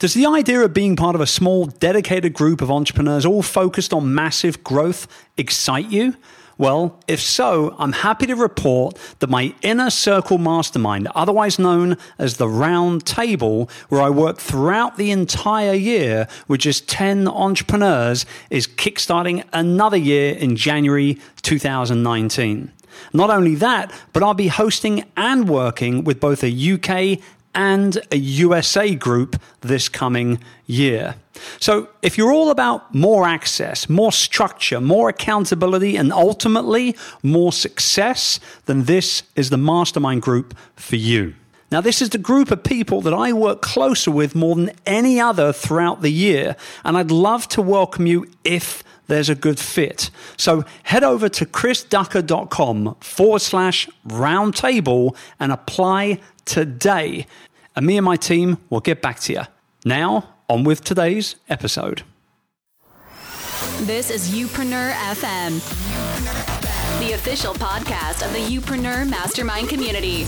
Does the idea of being part of a small, dedicated group of entrepreneurs all focused on massive growth excite you? Well, if so, I'm happy to report that my inner circle mastermind, otherwise known as the round table, where I work throughout the entire year with just 10 entrepreneurs, is kickstarting another year in January 2019. Not only that, but I'll be hosting and working with both a UK and a USA group this coming year. So, if you're all about more access, more structure, more accountability, and ultimately more success, then this is the mastermind group for you. Now, this is the group of people that I work closer with more than any other throughout the year, and I'd love to welcome you if there's a good fit. So head over to chrisducker.com forward slash roundtable and apply today. And me and my team will get back to you. Now, on with today's episode. This is Youpreneur FM, the official podcast of the Youpreneur Mastermind community.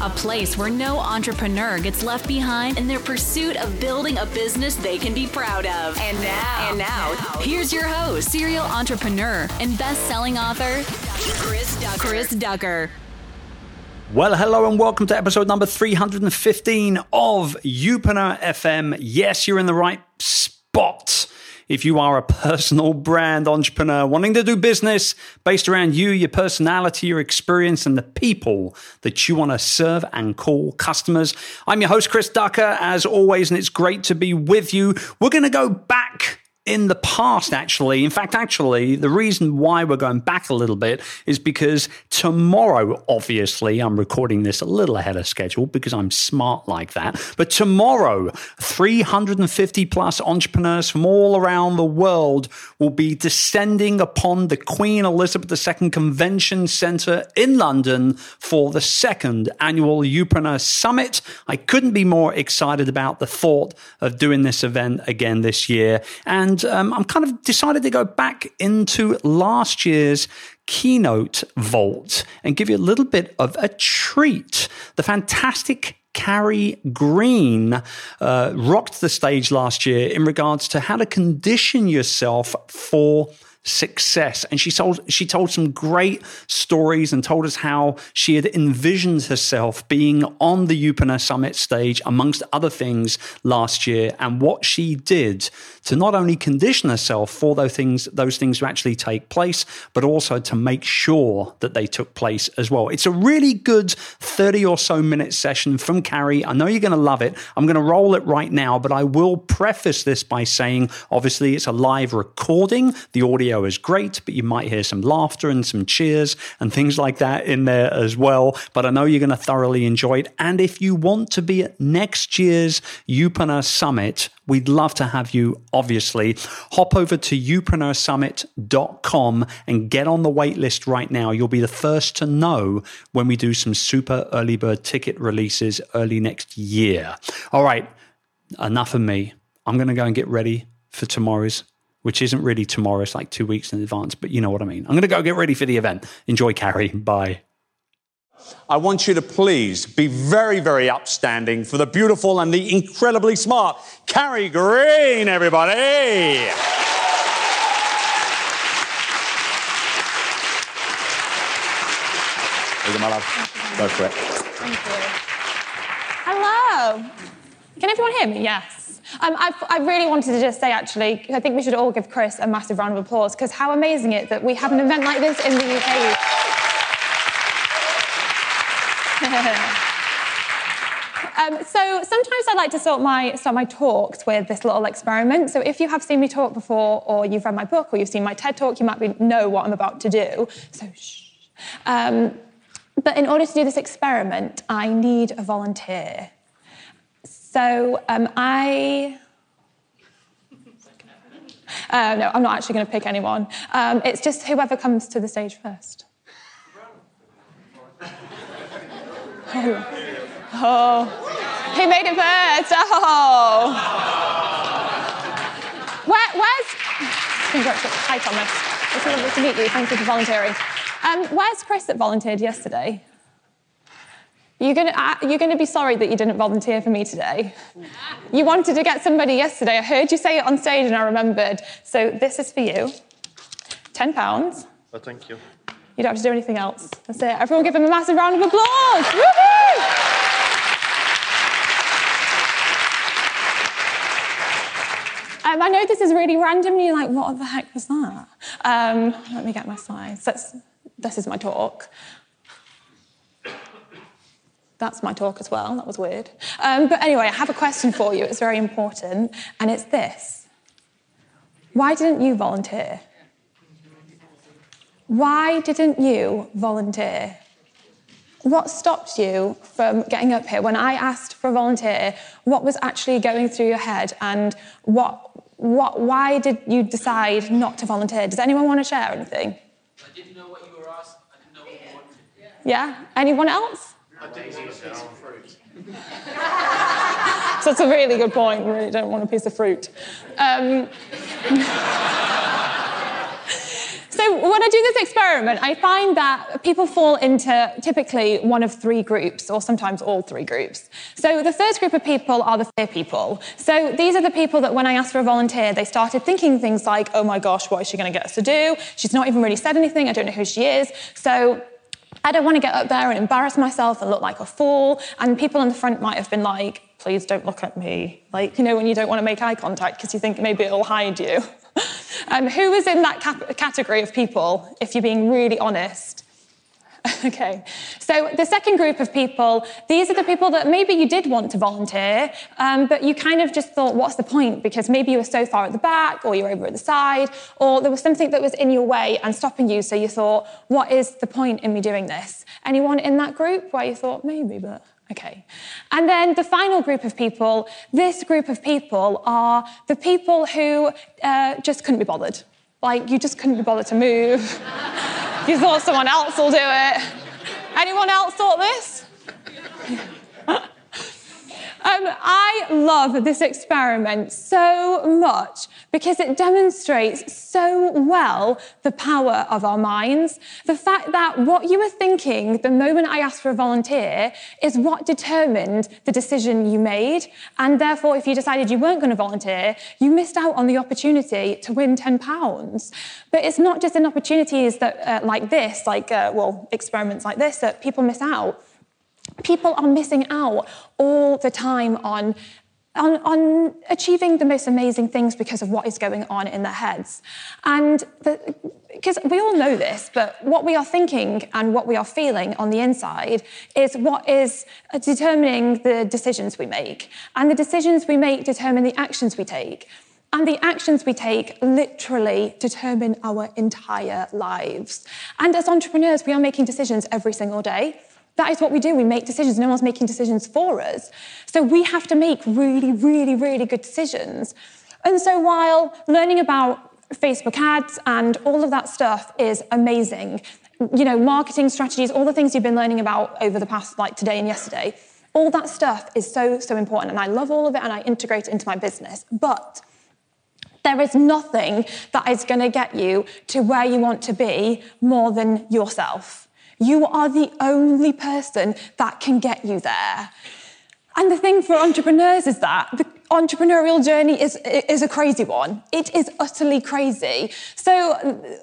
A place where no entrepreneur gets left behind in their pursuit of building a business they can be proud of. And now, and now, now. here's your host, serial entrepreneur and best-selling author, Chris Ducker. Chris Ducker. Well, hello and welcome to episode number 315 of Youpreneur FM. Yes, you're in the right spot if you are a personal brand entrepreneur wanting to do business based around you, your personality, your experience, and the people that you want to serve and call customers. I'm your host, Chris Ducker, as always, and it's great to be with you. We're going to go back in the past, actually. In fact, actually, the reason why we're going back a little bit is because tomorrow, obviously, I'm recording this a little ahead of schedule because I'm smart like that. But tomorrow, 350 plus entrepreneurs from all around the world will be descending upon the Queen Elizabeth II Convention Centre in London for the second annual Youpreneur Summit. I couldn't be more excited about the thought of doing this event again this year. And and um, I'm kind of decided to go back into last year's keynote vault and give you a little bit of a treat. The fantastic Carrie Green uh, rocked the stage last year in regards to how to condition yourself for success. And she told she told some great stories and told us how she had envisioned herself being on the Youpreneur Summit stage, amongst other things, last year, and what she did to not only condition herself for those things those things to actually take place, but also to make sure that they took place as well. It's a really good 30 or so minute session from Carrie. I know you're going to love it. I'm going to roll it right now, but I will preface this by saying obviously it's a live recording. The audio is great, but you might hear some laughter and some cheers and things like that in there as well. But I know you're going to thoroughly enjoy it. And if you want to be at next year's Youpreneur Summit, we'd love to have you, obviously. Hop over to youpreneursummit.com and get on the wait list right now. You'll be the first to know when we do some super early bird ticket releases early next year. All right, enough of me. I'm going to go and get ready for tomorrow's which isn't really tomorrow. It's like two weeks in advance, but you know what I mean. I'm going to go get ready for the event. Enjoy, Carrie. Bye. I want you to please be very, very upstanding for the beautiful and the incredibly smart Carrie Green, everybody. my love. Go for it. Thank you. Hello. Can everyone hear me? Yes. Um, I really wanted to just say, actually, I think we should all give Chris a massive round of applause because how amazing it that we have an event like this in the UK. um, so sometimes I like to start my, start my talks with this little experiment. So if you have seen me talk before, or you've read my book, or you've seen my TED talk, you might be, know what I'm about to do. So shh. Um, but in order to do this experiment, I need a volunteer. So um, I. Uh, no, I'm not actually going to pick anyone. Um, it's just whoever comes to the stage first. Oh. oh. He made it first. Oh. Where, where's. Congratulations. Hi, Thomas. It's lovely to meet you. Thank you for volunteering. Um, where's Chris that volunteered yesterday? You're gonna, uh, you're gonna be sorry that you didn't volunteer for me today. You wanted to get somebody yesterday. I heard you say it on stage and I remembered. So this is for you. £10. Oh, thank you. You don't have to do anything else. That's it. Everyone give him a massive round of applause. Woohoo! Um, I know this is really random, and you're like, what the heck was that? Um, let me get my slides. That's, this is my talk. That's my talk as well. That was weird. Um, but anyway, I have a question for you. It's very important, and it's this Why didn't you volunteer? Why didn't you volunteer? What stopped you from getting up here? When I asked for a volunteer, what was actually going through your head and what, what, why did you decide not to volunteer? Does anyone want to share anything? I didn't know what you were asked. I didn't know what you wanted. Yeah? Anyone else? A daisy was a piece of fruit. So that's a really good point. We really don't want a piece of fruit. Um, so when I do this experiment, I find that people fall into typically one of three groups, or sometimes all three groups. So the first group of people are the fear people. So these are the people that when I asked for a volunteer, they started thinking things like, oh my gosh, what is she going to get us to do? She's not even really said anything. I don't know who she is. So I don't want to get up there and embarrass myself and look like a fool. And people in the front might have been like, please don't look at me. Like, you know, when you don't want to make eye contact because you think maybe it'll hide you. um, who is in that cap- category of people, if you're being really honest? Okay, so the second group of people, these are the people that maybe you did want to volunteer, um, but you kind of just thought, what's the point? Because maybe you were so far at the back, or you're over at the side, or there was something that was in your way and stopping you, so you thought, what is the point in me doing this? Anyone in that group where you thought, maybe, but Okay. And then the final group of people, this group of people are the people who uh, just couldn't be bothered. Like, you just couldn't be bothered to move. you thought someone else will do it. Anyone else thought this? Um, I love this experiment so much because it demonstrates so well the power of our minds. The fact that what you were thinking the moment I asked for a volunteer is what determined the decision you made. And therefore, if you decided you weren't going to volunteer, you missed out on the opportunity to win £10. But it's not just in opportunities that, uh, like this, like, uh, well, experiments like this, that people miss out people are missing out all the time on, on, on, achieving the most amazing things because of what is going on in their heads. And because we all know this, but what we are thinking and what we are feeling on the inside is what is uh, determining the decisions we make. And the decisions we make determine the actions we take. And the actions we take literally determine our entire lives. And as entrepreneurs, we are making decisions every single day. That is what we do. We make decisions. No one's making decisions for us. So we have to make really, really, really good decisions. And so while learning about Facebook ads and all of that stuff is amazing, you know, marketing strategies, all the things you've been learning about over the past, like today and yesterday, all that stuff is so, so important. And I love all of it and I integrate it into my business. But there is nothing that is going to get you to where you want to be more than yourself. You are the only person that can get you there. And the thing for entrepreneurs is that the entrepreneurial journey is, is a crazy one. It is utterly crazy. So,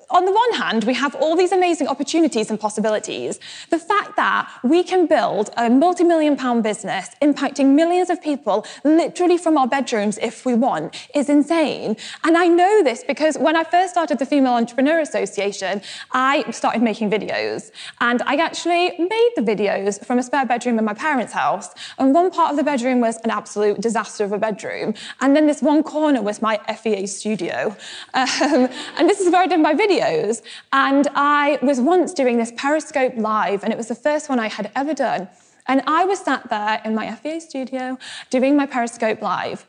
on the one hand, we have all these amazing opportunities and possibilities. The fact that we can build a multi million pound business impacting millions of people literally from our bedrooms if we want is insane. And I know this because when I first started the Female Entrepreneur Association, I started making videos. And I actually made the videos from a spare bedroom in my parents' house. And one part of the bedroom was an absolute disaster of a bedroom bedroom. And then this one corner was my FEA studio. Um, and this is where I did my videos. And I was once doing this Periscope live, and it was the first one I had ever done. And I was sat there in my FEA studio doing my Periscope live.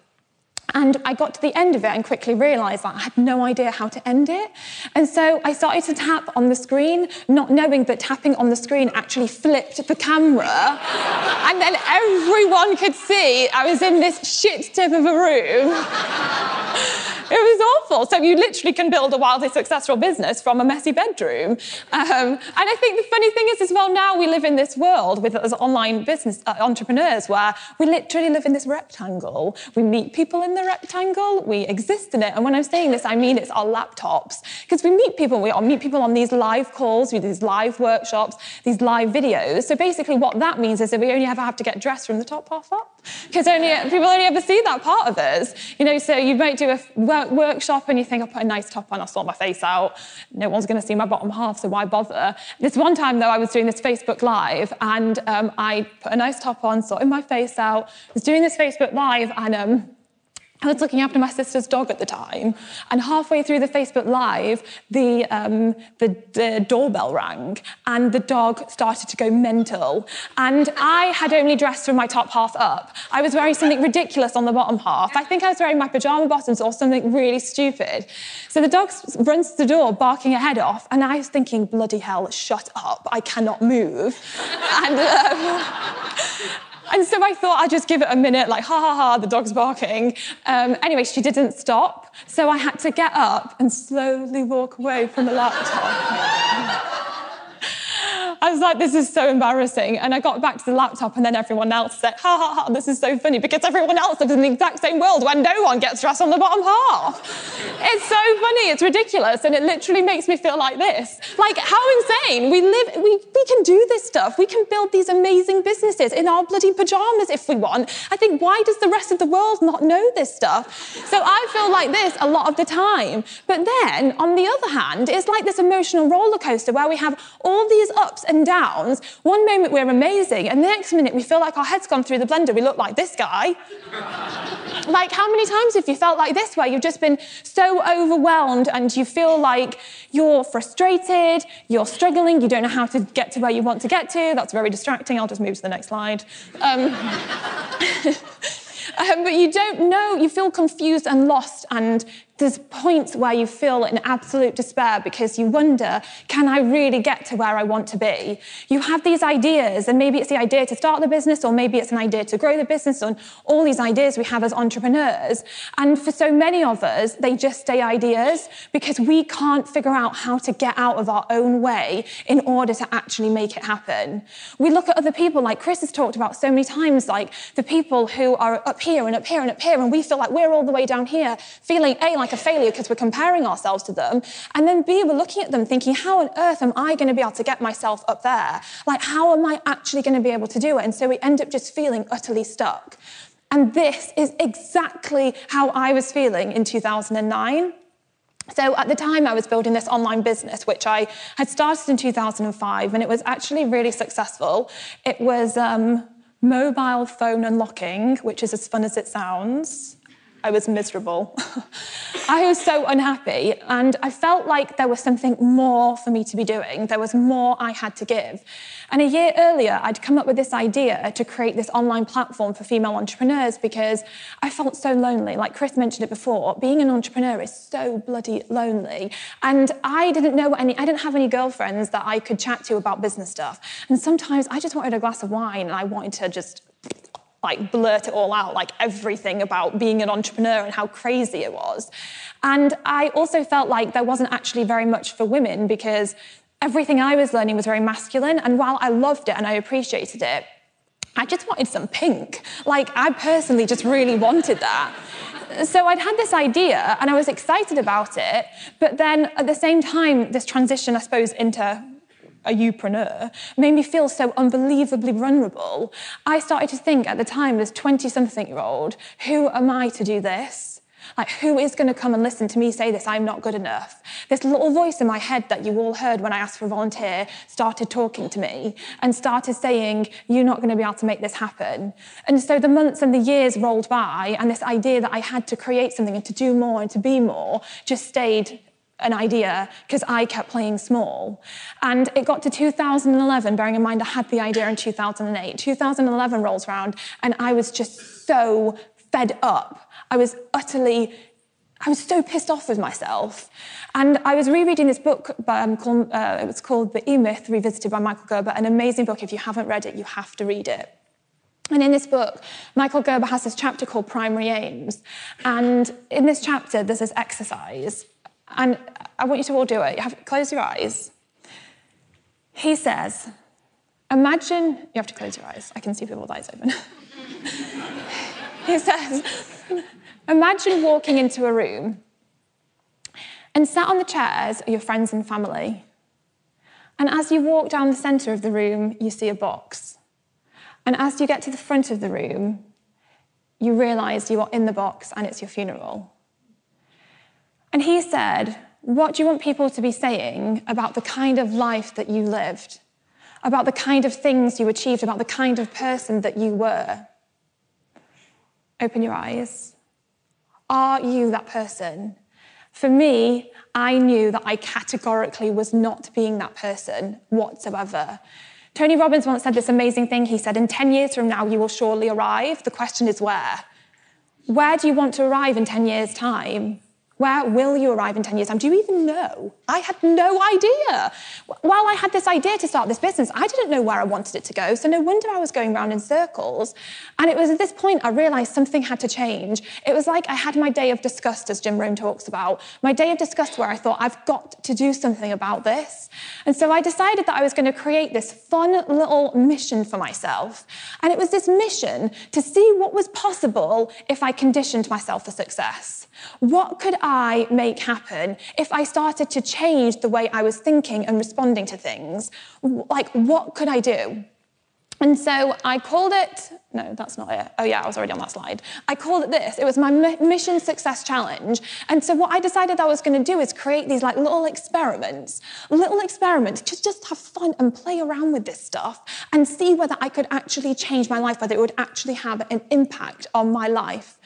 And I got to the end of it and quickly realised that I had no idea how to end it. And so I started to tap on the screen, not knowing that tapping on the screen actually flipped the camera. and then everyone could see I was in this shit tip of a room. It was awful. So you literally can build a wildly successful business from a messy bedroom. Um, and I think the funny thing is, as well, now we live in this world with as online business uh, entrepreneurs where we literally live in this rectangle. We meet people in the rectangle, we exist in it. And when I'm saying this, I mean it's our laptops. Because we meet people, we meet people on these live calls, we do these live workshops, these live videos. So basically, what that means is that we only ever have to get dressed from the top half up. Because only people only ever see that part of us. You know, so you might do a work, workshop and you think, I'll put a nice top on, I'll sort my face out. No one's going to see my bottom half, so why bother? This one time, though, I was doing this Facebook Live and um, I put a nice top on, sorted my face out, was doing this Facebook Live and um, I was looking after my sister's dog at the time, and halfway through the Facebook Live, the, um, the, the, doorbell rang, and the dog started to go mental. And I had only dressed from my top half up. I was wearing something ridiculous on the bottom half. I think I was wearing my pajama bottoms or something really stupid. So the dog runs to the door, barking her head off, and I was thinking, bloody hell, shut up, I cannot move. and, um, and so I thought I'd just give it a minute, like, ha ha ha, the dog's barking. Um, anyway, she didn't stop. So I had to get up and slowly walk away from the laptop. I was like, this is so embarrassing. And I got back to the laptop, and then everyone else said, ha ha ha, this is so funny because everyone else lives in the exact same world where no one gets dressed on the bottom half. It's so funny, it's ridiculous, and it literally makes me feel like this. Like, how insane. We live, we, we can do this stuff. We can build these amazing businesses in our bloody pajamas if we want. I think, why does the rest of the world not know this stuff? So I feel like this a lot of the time. But then, on the other hand, it's like this emotional roller coaster where we have all these ups and downs. One moment we're amazing, and the next minute we feel like our head's gone through the blender. We look like this guy. like, how many times have you felt like this, where you've just been so overwhelmed and you feel like you're frustrated, you're struggling, you don't know how to get to where you want to get to? That's very distracting. I'll just move to the next slide. Um, um, but you don't know, you feel confused and lost and there's points where you feel in absolute despair because you wonder, can I really get to where I want to be? You have these ideas, and maybe it's the idea to start the business, or maybe it's an idea to grow the business, and all these ideas we have as entrepreneurs. And for so many of us, they just stay ideas because we can't figure out how to get out of our own way in order to actually make it happen. We look at other people, like Chris has talked about so many times, like the people who are up here and up here and up here, and we feel like we're all the way down here, feeling A, like like a failure because we're comparing ourselves to them. And then B, we're looking at them thinking, how on earth am I going to be able to get myself up there? Like, how am I actually going to be able to do it? And so we end up just feeling utterly stuck. And this is exactly how I was feeling in 2009. So at the time, I was building this online business, which I had started in 2005, and it was actually really successful. It was um, mobile phone unlocking, which is as fun as it sounds. I was miserable. I was so unhappy, and I felt like there was something more for me to be doing. There was more I had to give. And a year earlier, I'd come up with this idea to create this online platform for female entrepreneurs because I felt so lonely. Like Chris mentioned it before, being an entrepreneur is so bloody lonely. And I didn't know any, I didn't have any girlfriends that I could chat to about business stuff. And sometimes I just wanted a glass of wine and I wanted to just like blurt it all out, like everything about being an entrepreneur and how crazy it was. And I also felt like there wasn't actually very much for women because everything I was learning was very masculine. And while I loved it and I appreciated it, I just wanted some pink. Like, I personally just really wanted that. So I'd had this idea and I was excited about it, but then at the same time, this transition, I suppose, into a youpreneur, made me feel so unbelievably vulnerable. I started to think at the time, this 20 something year old, who am I to do this? Like, who is going to come and listen to me say this? I'm not good enough. This little voice in my head that you all heard when I asked for a volunteer started talking to me and started saying, You're not going to be able to make this happen. And so the months and the years rolled by, and this idea that I had to create something and to do more and to be more just stayed an idea because I kept playing small. And it got to 2011, bearing in mind I had the idea in 2008. 2011 rolls around, and I was just so fed up. I was utterly, I was so pissed off with myself. And I was rereading this book, um, called, uh, it was called The E Myth Revisited by Michael Gerber, an amazing book. If you haven't read it, you have to read it. And in this book, Michael Gerber has this chapter called Primary Aims. And in this chapter, there's this exercise. And I want you to all do it. You have, close your eyes. He says, Imagine, you have to close your eyes. I can see people's eyes open. he says, Imagine walking into a room and sat on the chairs are your friends and family. And as you walk down the centre of the room, you see a box. And as you get to the front of the room, you realise you are in the box and it's your funeral. And he said, What do you want people to be saying about the kind of life that you lived? About the kind of things you achieved, about the kind of person that you were? Open your eyes. Are you that person? For me, I knew that I categorically was not being that person whatsoever. Tony Robbins once said this amazing thing. He said, In 10 years from now, you will surely arrive. The question is where? Where do you want to arrive in 10 years' time? Where will you arrive in 10 years' time? Do you even know? I had no idea. While I had this idea to start this business, I didn't know where I wanted it to go. So no wonder I was going round in circles. And it was at this point I realized something had to change. It was like I had my day of disgust, as Jim Rohn talks about, my day of disgust where I thought, I've got to do something about this. And so I decided that I was going to create this fun little mission for myself. And it was this mission to see what was possible if I conditioned myself for success. What could I make happen if I started to change the way I was thinking and responding to things? Like, what could I do? And so I called it, no, that's not it. Oh, yeah, I was already on that slide. I called it this. It was my mission success challenge. And so what I decided I was going to do is create these like little experiments, little experiments to just have fun and play around with this stuff and see whether I could actually change my life, whether it would actually have an impact on my life.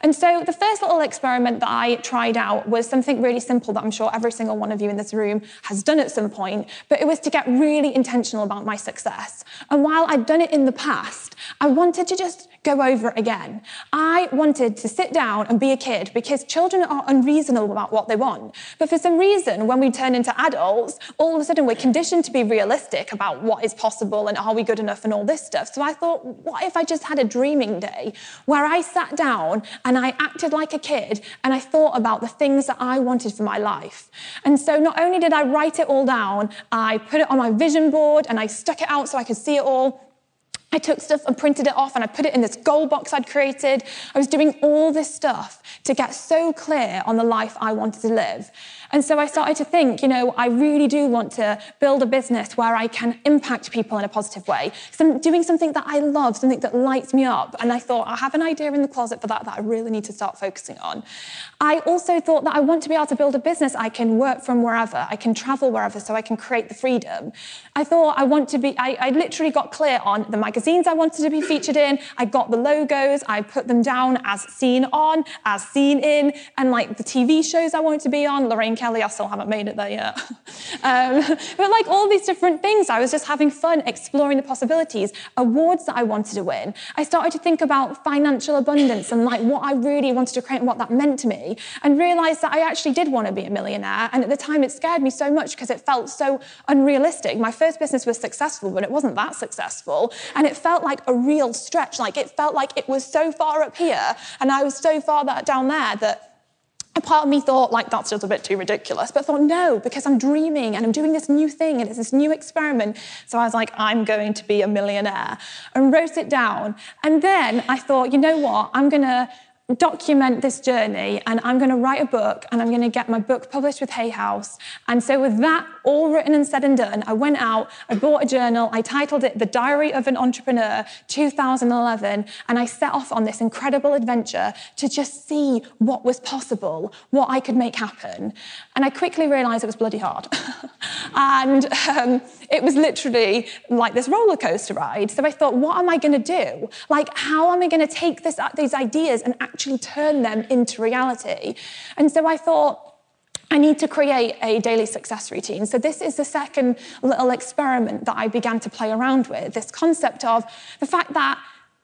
And so the first little experiment that I tried out was something really simple that I'm sure every single one of you in this room has done at some point, but it was to get really intentional about my success. And while I'd done it in the past, I wanted to just go over it again. I wanted to sit down and be a kid because children are unreasonable about what they want. But for some reason, when we turn into adults, all of a sudden we're conditioned to be realistic about what is possible and are we good enough and all this stuff. So I thought, what if I just had a dreaming day where I sat down and I acted like a kid and I thought about the things that I wanted for my life. And so not only did I write it all down, I put it on my vision board and I stuck it out so I could see it all. I took stuff and printed it off and I put it in this goal box I'd created. I was doing all this stuff to get so clear on the life I wanted to live. And so I started to think, you know, I really do want to build a business where I can impact people in a positive way. So I'm doing something that I love, something that lights me up. And I thought, I have an idea in the closet for that that I really need to start focusing on. I also thought that I want to be able to build a business I can work from wherever, I can travel wherever, so I can create the freedom. I thought I want to be, I, I literally got clear on the magazines I wanted to be featured in. I got the logos, I put them down as seen on, as seen in, and like the TV shows I wanted to be on. Lorraine Kelly, I still haven't made it there yet. um, but like all these different things, I was just having fun exploring the possibilities, awards that I wanted to win. I started to think about financial abundance and like what I really wanted to create and what that meant to me, and realized that I actually did want to be a millionaire. And at the time, it scared me so much because it felt so unrealistic. My first business was successful, but it wasn't that successful. And it felt like a real stretch. Like it felt like it was so far up here, and I was so far down there that a part of me thought, like, that's just a bit too ridiculous. But I thought, no, because I'm dreaming and I'm doing this new thing and it's this new experiment. So I was like, I'm going to be a millionaire and wrote it down. And then I thought, you know what? I'm going to document this journey and I'm going to write a book and I'm going to get my book published with Hay House. And so, with that all written and said and done, I went out, I bought a journal, I titled it The Diary of an Entrepreneur 2011, and I set off on this incredible adventure to just see what was possible, what I could make happen. And I quickly realized it was bloody hard. and um, it was literally like this roller coaster ride. So I thought, what am I going to do? Like, how am I going to take this, these ideas and actually turn them into reality? And so I thought, I need to create a daily success routine. So, this is the second little experiment that I began to play around with this concept of the fact that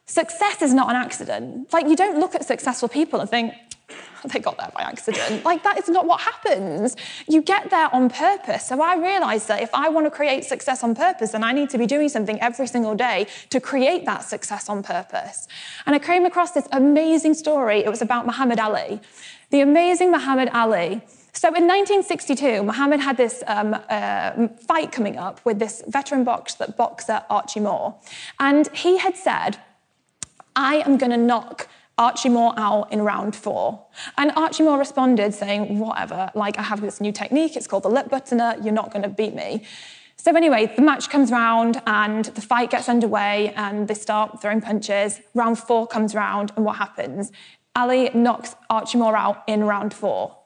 success is not an accident. Like, you don't look at successful people and think, oh, they got there by accident. Like, that is not what happens. You get there on purpose. So I realized that if I want to create success on purpose, then I need to be doing something every single day to create that success on purpose. And I came across this amazing story. It was about Muhammad Ali. The amazing Muhammad Ali. So in 1962, Muhammad had this um, uh, fight coming up with this veteran boxer, boxer Archie Moore. And he had said, I am going to knock Archie Moore out in round four. And Archie Moore responded saying, whatever, like I have this new technique, it's called the lip buttoner, you're not going to beat me. So anyway, the match comes round and the fight gets underway and they start throwing punches. Round four comes round and what happens? Ali knocks Archie Moore out in round four.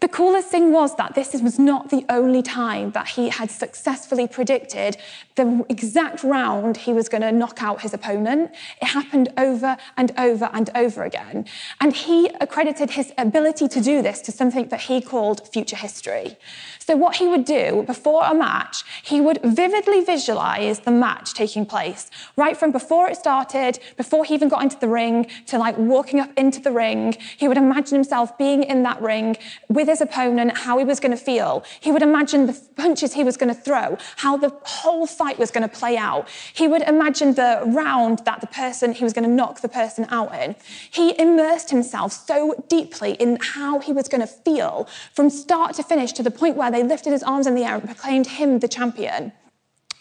The coolest thing was that this was not the only time that he had successfully predicted the exact round he was going to knock out his opponent. It happened over and over and over again. And he accredited his ability to do this to something that he called future history. So, what he would do before a match, he would vividly visualize the match taking place, right from before it started, before he even got into the ring, to like walking up into the ring. He would imagine himself being in that ring with his opponent, how he was going to feel. He would imagine the punches he was going to throw, how the whole fight was going to play out. He would imagine the round that the person he was going to knock the person out in. He immersed himself so deeply in how he was going to feel from start to finish to the point where they they lifted his arms in the air and proclaimed him the champion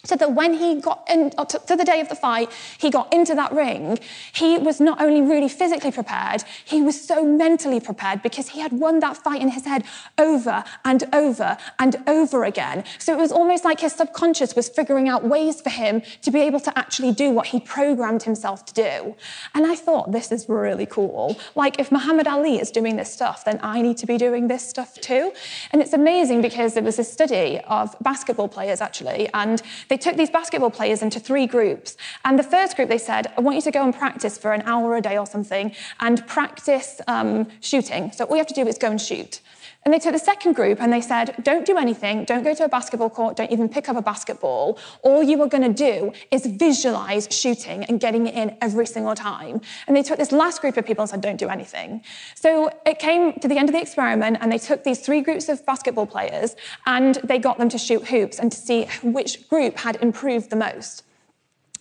so that when he got in, uh, to the day of the fight, he got into that ring, he was not only really physically prepared, he was so mentally prepared because he had won that fight in his head over and over and over again. So it was almost like his subconscious was figuring out ways for him to be able to actually do what he programmed himself to do. And I thought, this is really cool. Like, if Muhammad Ali is doing this stuff, then I need to be doing this stuff too. And it's amazing because there was a study of basketball players actually, and they they took these basketball players into three groups. And the first group, they said, I want you to go and practice for an hour a day or something and practice um, shooting. So all you have to do is go and shoot. And they took the second group and they said, don't do anything, don't go to a basketball court, don't even pick up a basketball. All you are going to do is visualize shooting and getting it in every single time. And they took this last group of people and said, don't do anything. So it came to the end of the experiment and they took these three groups of basketball players and they got them to shoot hoops and to see which group had improved the most.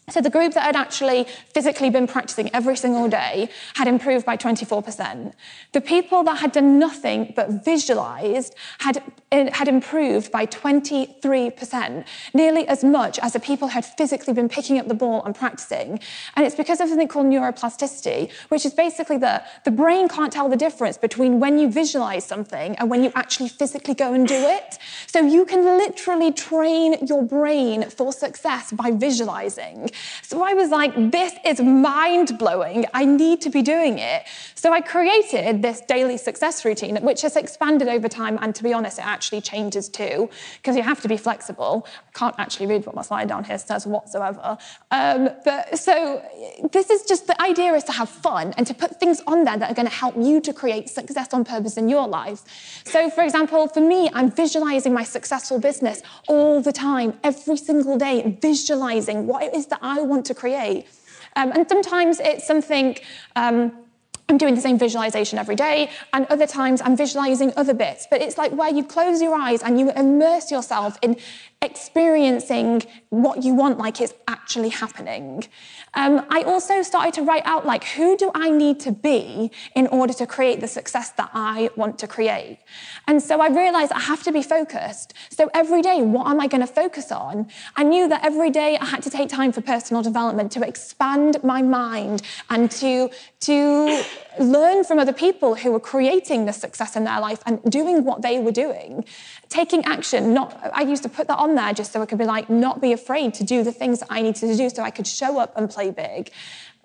So the group that had actually physically been practicing every single day had improved by 24%. The people that had done nothing but visualized had, eh, had improved by 23%, nearly as much as the people who had physically been picking up the ball and practicing. And it's because of something called neuroplasticity, which is basically that the brain can't tell the difference between when you visualize something and when you actually physically go and do it. So you can literally train your brain for success by visualizing. So I was like, this is mind blowing. I need to be doing it. So I created this daily success routine, which has expanded over time. And to be honest, it actually changes too, because you have to be flexible. I can't actually read what my slide down here says whatsoever. Um, but so this is just the idea is to have fun and to put things on there that are going to help you to create success on purpose in your life. So, for example, for me, I'm visualizing my successful business all the time, every single day, visualizing what it is that I want to create. Um, and sometimes it's something. Um, I'm doing the same visualization every day, and other times I'm visualizing other bits. But it's like where you close your eyes and you immerse yourself in experiencing what you want like it's actually happening. Um, I also started to write out like, who do I need to be in order to create the success that I want to create? And so I realized I have to be focused. So every day, what am I going to focus on? I knew that every day I had to take time for personal development to expand my mind and to, to learn from other people who were creating the success in their life and doing what they were doing taking action not i used to put that on there just so i could be like not be afraid to do the things that i needed to do so i could show up and play big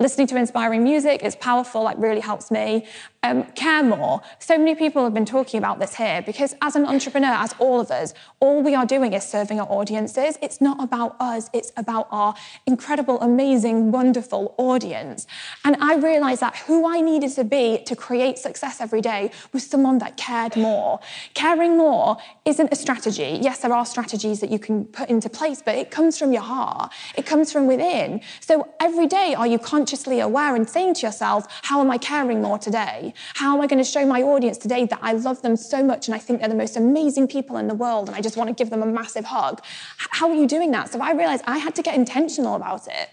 listening to inspiring music is powerful like really helps me um, care more. So many people have been talking about this here because, as an entrepreneur, as all of us, all we are doing is serving our audiences. It's not about us, it's about our incredible, amazing, wonderful audience. And I realized that who I needed to be to create success every day was someone that cared more. Caring more isn't a strategy. Yes, there are strategies that you can put into place, but it comes from your heart, it comes from within. So every day, are you conscious? Consciously aware and saying to yourselves, How am I caring more today? How am I going to show my audience today that I love them so much and I think they're the most amazing people in the world and I just want to give them a massive hug? How are you doing that? So I realized I had to get intentional about it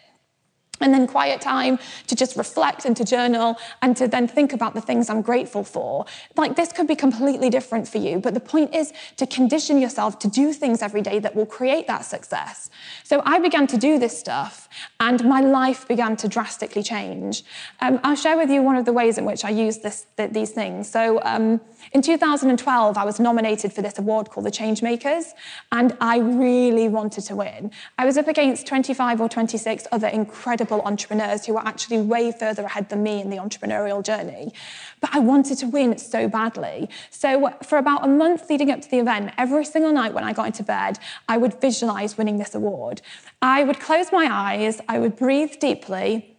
and then quiet time to just reflect and to journal and to then think about the things I'm grateful for. Like this could be completely different for you, but the point is to condition yourself to do things every day that will create that success. So I began to do this stuff and my life began to drastically change. Um, I'll share with you one of the ways in which I use this, th- these things. So um, in 2012, I was nominated for this award called the Changemakers, and I really wanted to win. I was up against 25 or 26 other incredible entrepreneurs who were actually way further ahead than me in the entrepreneurial journey. But I wanted to win so badly. So for about a month leading up to the event, every single night when I got into bed, I would visualize winning this award. I would close my eyes, I would breathe deeply,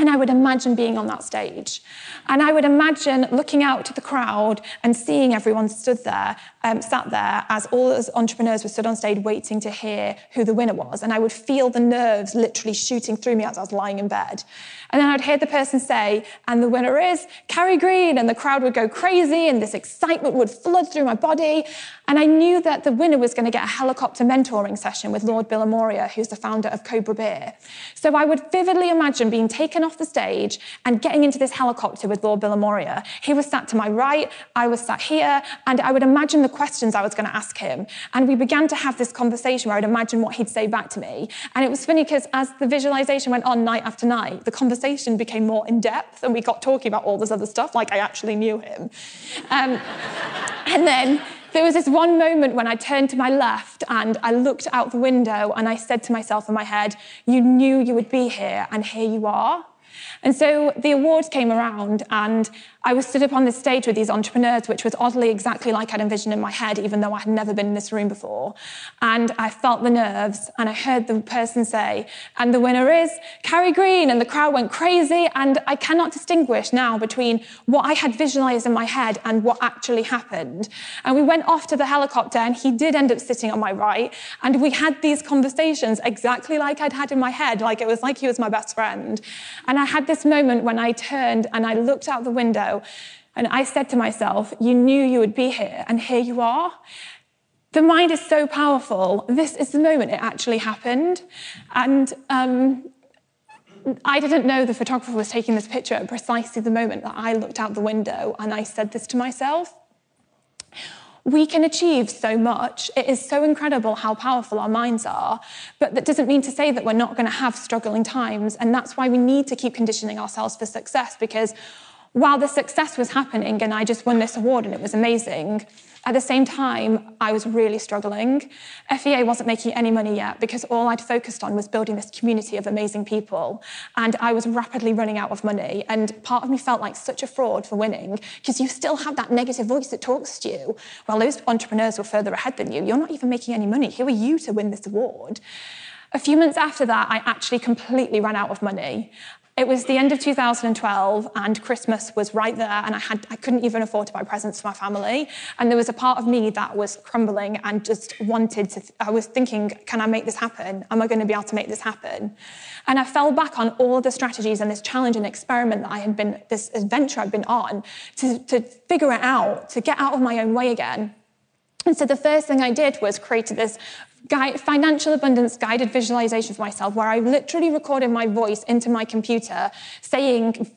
and I would imagine being on that stage. And I would imagine looking out to the crowd and seeing everyone stood there, um, sat there, as all those entrepreneurs were stood on stage waiting to hear who the winner was. And I would feel the nerves literally shooting through me as I was lying in bed. And then I'd hear the person say, and the winner is Carrie Green. And the crowd would go crazy, and this excitement would flood through my body. And I knew that the winner was going to get a helicopter mentoring session with Lord Bilimoria, who's the founder of Cobra Beer. So I would vividly imagine being taken off the stage and getting into this helicopter with Lord Bilimoria. He was sat to my right, I was sat here, and I would imagine the questions I was going to ask him. And we began to have this conversation where I'd imagine what he'd say back to me. And it was funny because as the visualization went on night after night, the conversation became more in depth, and we got talking about all this other stuff like I actually knew him. Um, and then there was this one moment when I turned to my left and I looked out the window and I said to myself in my head, You knew you would be here, and here you are. And so the awards came around, and I was stood up on this stage with these entrepreneurs, which was oddly exactly like I'd envisioned in my head, even though I had never been in this room before. And I felt the nerves, and I heard the person say, and the winner is Carrie Green, and the crowd went crazy. And I cannot distinguish now between what I had visualized in my head and what actually happened. And we went off to the helicopter, and he did end up sitting on my right. And we had these conversations exactly like I'd had in my head, like it was like he was my best friend. And I had this moment when I turned and I looked out the window and I said to myself, You knew you would be here, and here you are. The mind is so powerful. This is the moment it actually happened. And um, I didn't know the photographer was taking this picture at precisely the moment that I looked out the window and I said this to myself. We can achieve so much. It is so incredible how powerful our minds are. But that doesn't mean to say that we're not going to have struggling times. And that's why we need to keep conditioning ourselves for success because while the success was happening and I just won this award and it was amazing, at the same time, I was really struggling. FEA wasn't making any money yet because all I'd focused on was building this community of amazing people. And I was rapidly running out of money. And part of me felt like such a fraud for winning because you still have that negative voice that talks to you. Well, those entrepreneurs were further ahead than you. You're not even making any money. Who are you to win this award? A few months after that, I actually completely ran out of money. It was the end of 2012, and Christmas was right there, and I, had, I couldn't even afford to buy presents for my family. And there was a part of me that was crumbling and just wanted to, I was thinking, can I make this happen? Am I going to be able to make this happen? And I fell back on all the strategies and this challenge and experiment that I had been, this adventure I'd been on to, to figure it out, to get out of my own way again. And so the first thing I did was created this guide, financial abundance guided visualization for myself where I literally recorded my voice into my computer saying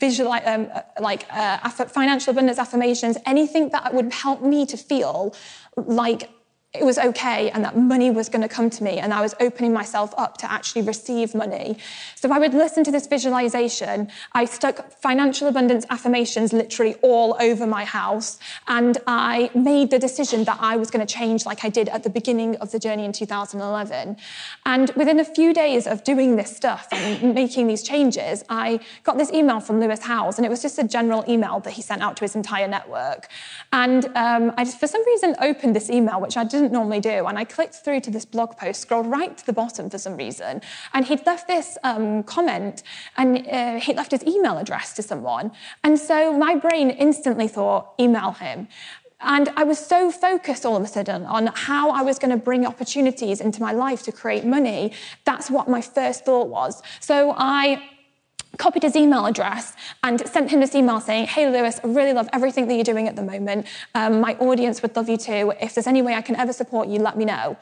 um, like uh, financial abundance affirmations, anything that would help me to feel like it was okay and that money was going to come to me and I was opening myself up to actually receive money. So I would listen to this visualization. I stuck financial abundance affirmations literally all over my house and I made the decision that I was going to change like I did at the beginning of the journey in 2011. And within a few days of doing this stuff and making these changes, I got this email from Lewis Howes and it was just a general email that he sent out to his entire network. And um, I just, for some reason, opened this email, which I didn't didn't normally do. And I clicked through to this blog post, scrolled right to the bottom for some reason, and he'd left this um, comment and uh, he'd left his email address to someone. And so my brain instantly thought, email him. And I was so focused all of a sudden on how I was going to bring opportunities into my life to create money. That's what my first thought was. So I copied his email address and sent him this email saying, Hey, Lewis, I really love everything that you're doing at the moment. Um, my audience would love you too. If there's any way I can ever support you, let me know.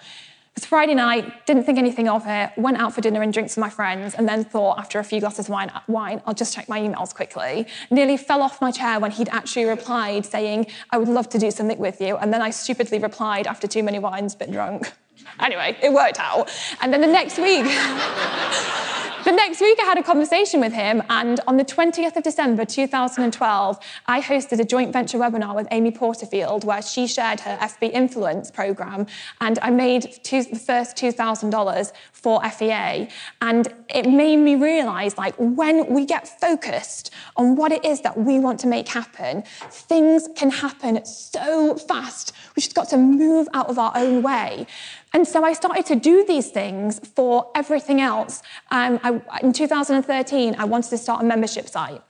It was Friday night, didn't think anything of it, went out for dinner and drinks with my friends, and then thought after a few glasses of wine, wine, I'll just check my emails quickly. Nearly fell off my chair when he'd actually replied saying, I would love to do something with you. And then I stupidly replied after too many wines, been drunk. Anyway, it worked out. And then the next week, the next week, I had a conversation with him, and on the 20th of December 2012, I hosted a joint venture webinar with Amy Porterfield where she shared her FB Influence program, and I made two, the first $2,000 for FEA. And it made me realize like, when we get focused on what it is that we want to make happen, things can happen so fast. We just got to move out of our own way. And so I started to do these things for everything else. Um, I, in 2013, I wanted to start a membership site.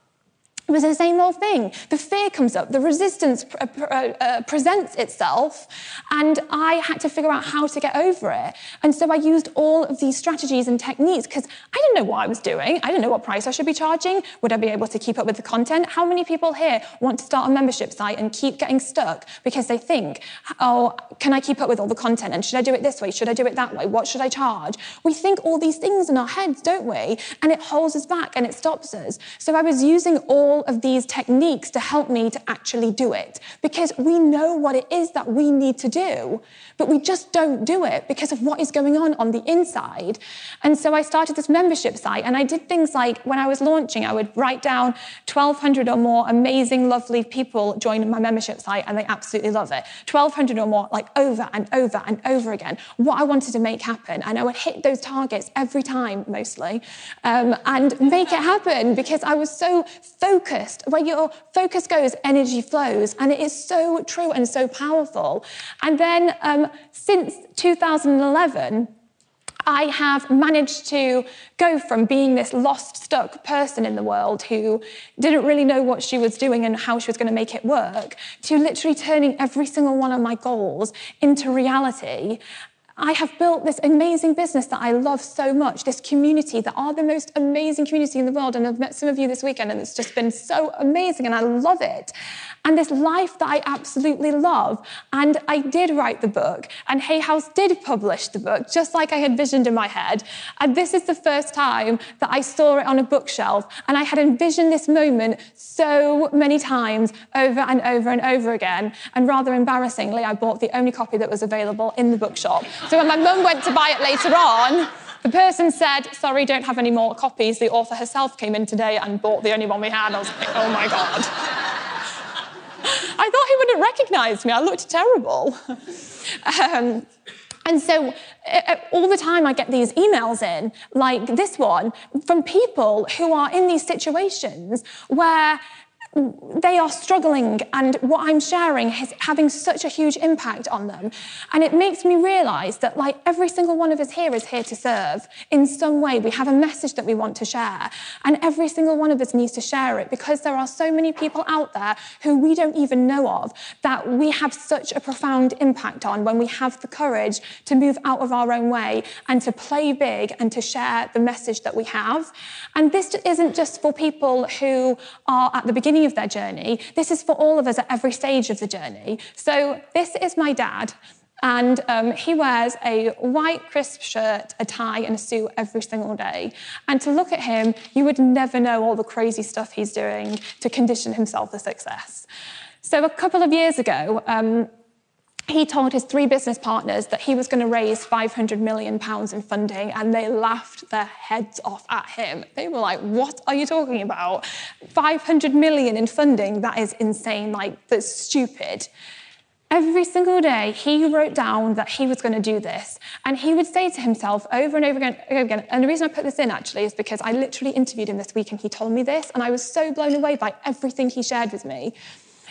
It was the same old thing. The fear comes up, the resistance uh, uh, presents itself, and I had to figure out how to get over it. And so I used all of these strategies and techniques because I didn't know what I was doing. I didn't know what price I should be charging. Would I be able to keep up with the content? How many people here want to start a membership site and keep getting stuck because they think, oh, can I keep up with all the content? And should I do it this way? Should I do it that way? What should I charge? We think all these things in our heads, don't we? And it holds us back and it stops us. So I was using all all of these techniques to help me to actually do it because we know what it is that we need to do, but we just don't do it because of what is going on on the inside. And so I started this membership site and I did things like when I was launching, I would write down 1,200 or more amazing, lovely people join my membership site and they absolutely love it. 1,200 or more, like over and over and over again, what I wanted to make happen. And I would hit those targets every time, mostly, um, and make it happen because I was so focused focused. Where your focus goes, energy flows. And it is so true and so powerful. And then um, since 2011, I have managed to go from being this lost, stuck person in the world who didn't really know what she was doing and how she was going to make it work to literally turning every single one of my goals into reality. I have built this amazing business that I love so much, this community that are the most amazing community in the world. And I've met some of you this weekend, and it's just been so amazing, and I love it and this life that I absolutely love. And I did write the book, and Hay House did publish the book, just like I had visioned in my head. And this is the first time that I saw it on a bookshelf, and I had envisioned this moment so many times over and over and over again. And rather embarrassingly, I bought the only copy that was available in the bookshop. So when my mum went to buy it later on, the person said, Sorry, don't have any more copies. The author herself came in today and bought the only one we had. I was like, Oh my God. I thought he wouldn't recognize me. I looked terrible. um, and so uh, all the time I get these emails in, like this one, from people who are in these situations where they are struggling and what I'm sharing is having such a huge impact on them. And it makes me realize that like every single one of us here is here to serve in some way. We have a message that we want to share and every single one of us needs to share it because there are so many people out there who we don't even know of that we have such a profound impact on when we have the courage to move out of our own way and to play big and to share the message that we have. And this isn't just for people who are at the beginning of their journey. This is for all of us at every stage of the journey. So, this is my dad. And um, he wears a white, crisp shirt, a tie, and a suit every single day. And to look at him, you would never know all the crazy stuff he's doing to condition himself for success. So, a couple of years ago, um, he told his three business partners that he was going to raise 500 million pounds in funding and they laughed their heads off at him they were like what are you talking about 500 million in funding that is insane like that's stupid Every single day, he wrote down that he was going to do this. And he would say to himself over and over again, again. And the reason I put this in actually is because I literally interviewed him this week and he told me this. And I was so blown away by everything he shared with me.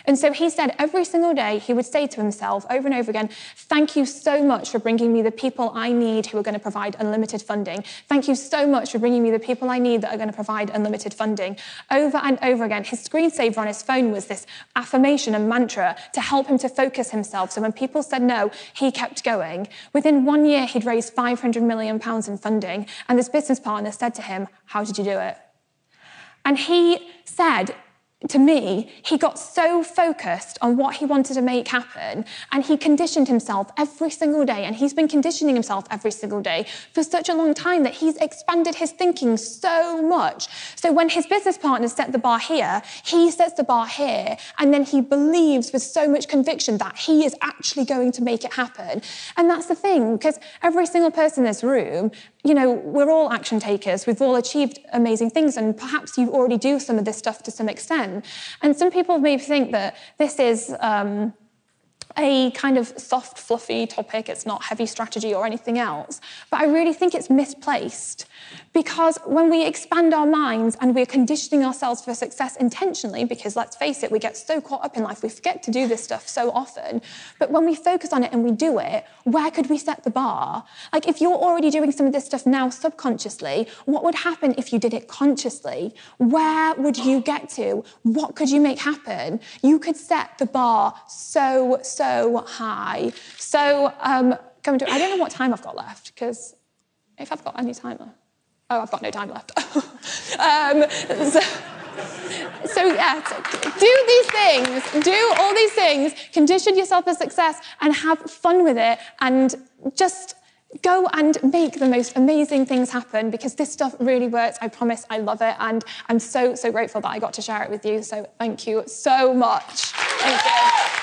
And so he said every single day he would say to himself over and over again, Thank you so much for bringing me the people I need who are going to provide unlimited funding. Thank you so much for bringing me the people I need that are going to provide unlimited funding. Over and over again, his screensaver on his phone was this affirmation and mantra to help him to focus himself. So when people said no, he kept going. Within one year, he'd raised 500 million pounds in funding. And this business partner said to him, How did you do it? And he said, to me, he got so focused on what he wanted to make happen and he conditioned himself every single day. And he's been conditioning himself every single day for such a long time that he's expanded his thinking so much. So when his business partners set the bar here, he sets the bar here. And then he believes with so much conviction that he is actually going to make it happen. And that's the thing, because every single person in this room you know, we're all action takers. We've all achieved amazing things, and perhaps you already do some of this stuff to some extent. And some people may think that this is um, a kind of soft, fluffy topic. It's not heavy strategy or anything else. But I really think it's misplaced because when we expand our minds and we're conditioning ourselves for success intentionally, because let's face it, we get so caught up in life, we forget to do this stuff so often. But when we focus on it and we do it, where could we set the bar? Like if you're already doing some of this stuff now subconsciously, what would happen if you did it consciously? Where would you get to? What could you make happen? You could set the bar so, so high. So, um, coming to, I don't know what time I've got left because if I've got any time left. Oh, I've got no time left. um, so, so, yeah, do these things, do all these things, condition yourself for success and have fun with it and just go and make the most amazing things happen because this stuff really works. I promise I love it and I'm so, so grateful that I got to share it with you. So thank you so much. Thank you.